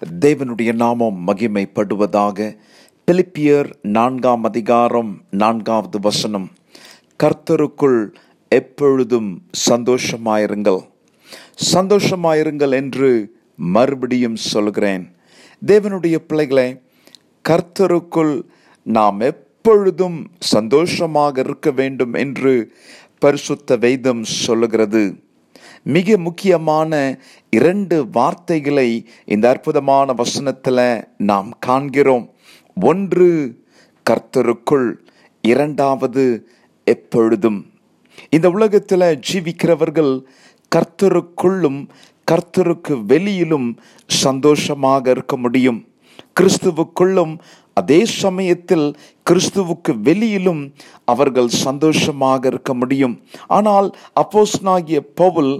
தேவனுடைய நாமம் மகிமைப்படுவதாக பிலிப்பியர் நான்காம் அதிகாரம் நான்காவது வசனம். கர்த்தருக்குள் எப்பொழுதும் சந்தோஷமாயிருங்கள். சந்தோஷமாயிருங்கள் என்று மறுபடியும் சொல்கிறேன். தேவனுடைய பிள்ளைகளை கர்த்தருக்குள் நாம் எப்பொழுதும் சந்தோஷமாக இருக்க வேண்டும் என்று பரிசுத்த வேதம் சொல்லுகிறது. மிக முக்கியமான இரண்டு வார்த்தைகளை இந்த அற்புதமான வசனத்தில் நாம் காண்கிறோம். ஒன்று கர்த்தருக்குள் இரண்டாவது எப்பொழுதும். இந்த உலகத்தில் ஜீவிக்கிறவர்கள் கர்த்தருக்குள்ளும் கர்த்தருக்கு வெளியிலும் சந்தோஷமாக இருக்க முடியும். கிறிஸ்துவுக்குள்ளும் அதே சமயத்தில் கிறிஸ்துவுக்கு வெளியிலும் அவர்கள் சந்தோஷமாக இருக்க முடியும். ஆனால் அப்போஸ்னாகிய பவுல்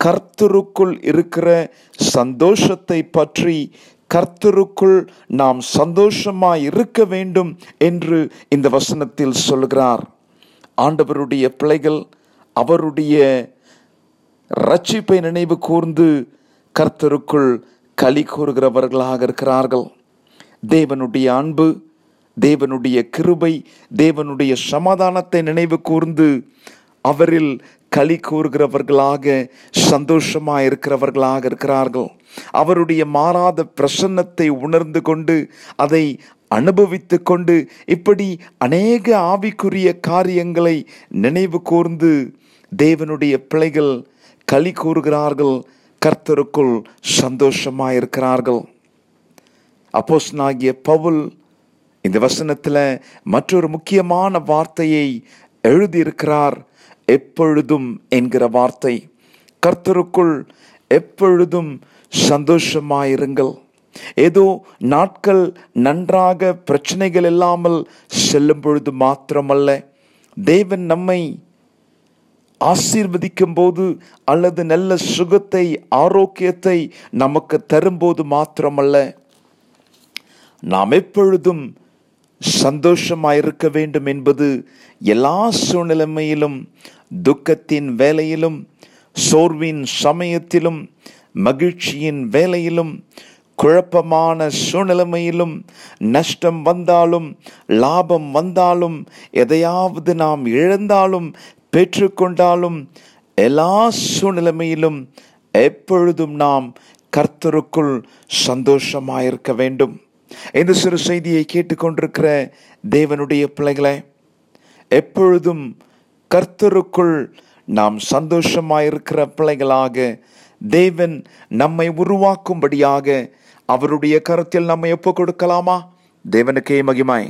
கர்த்தருக்குள் இருக்கிற சந்தோஷத்தை பற்றி கர்த்தருக்குள் நாம் சந்தோஷமாய் இருக்க வேண்டும் என்று இந்த வசனத்தில் சொல்கிறார். ஆண்டவருடைய பிள்ளைகள் அவருடைய ரட்சிப்பை நினைவு கூர்ந்து கர்த்தருக்குள் களி கூறுகிறவர்களாக இருக்கிறார்கள். தேவனுடைய அன்பு தேவனுடைய கிருபை தேவனுடைய சமாதானத்தை நினைவு கூர்ந்து அவரில் களி கூறுகிறவர்களாக சந்தோஷமாக இருக்கிறவர்களாக இருக்கிறார்கள். அவருடைய மாறாத பிரசன்னத்தை உணர்ந்து கொண்டு அதை அனுபவித்து கொண்டு இப்படி அநேக ஆவிக்குரிய காரியங்களை நினைவு கூர்ந்து தேவனுடைய பிள்ளைகள் களி கூறுகிறார்கள் கர்த்தருக்குள் சந்தோஷமாக இருக்கிறார்கள். அப்போஸ்னாகிய பவுல் இந்த வசனத்தில் மற்றொரு முக்கியமான வார்த்தையை எழுதியிருக்கிறார். எப்பொழுதும் என்கிற வார்த்தை. கர்த்தருக்குள் எப்பொழுதும் சந்தோஷமாயிருங்கள். ஏதோ நாட்கள் நன்றாக பிரச்சனைகள் இல்லாமல் செல்லும் பொழுது மாத்திரமல்ல. தேவன் நம்மை ஆசீர்வதிக்கும் போது அல்லது நல்ல சுகத்தை ஆரோக்கியத்தை நமக்கு தரும்போது மாத்திரமல்ல. நாம் எப்பொழுதும் சந்தோஷமாயிருக்க வேண்டும் என்பது எல்லா சூழ்நிலைமையிலும் துக்கத்தின் வேலையிலும் சோர்வின் சமயத்திலும் மகிழ்ச்சியின் வேலையிலும் குழப்பமான சூழ்நிலைமையிலும் நஷ்டம் வந்தாலும் லாபம் வந்தாலும் எதையாவது நாம் இழந்தாலும் பெற்றுக்கொண்டாலும் எல்லா சூழ்நிலைமையிலும் எப்பொழுதும் நாம் கர்த்தருக்குள் சந்தோஷமாயிருக்க வேண்டும். இந்த சிறு செய்தியை கேட்டுக்கொண்டிருக்கிற தேவனுடைய பிள்ளைகளை எப்பொழுதும் கர்த்தருக்குள் நாம் சந்தோஷமாயிருக்கிற பிள்ளைகளாக தேவன் நம்மை உருவாக்கும்படியாக அவருடைய கருத்தில் நம்மை ஒப்பு கொடுக்கலாமா தேவனுக்கே மகிமாய்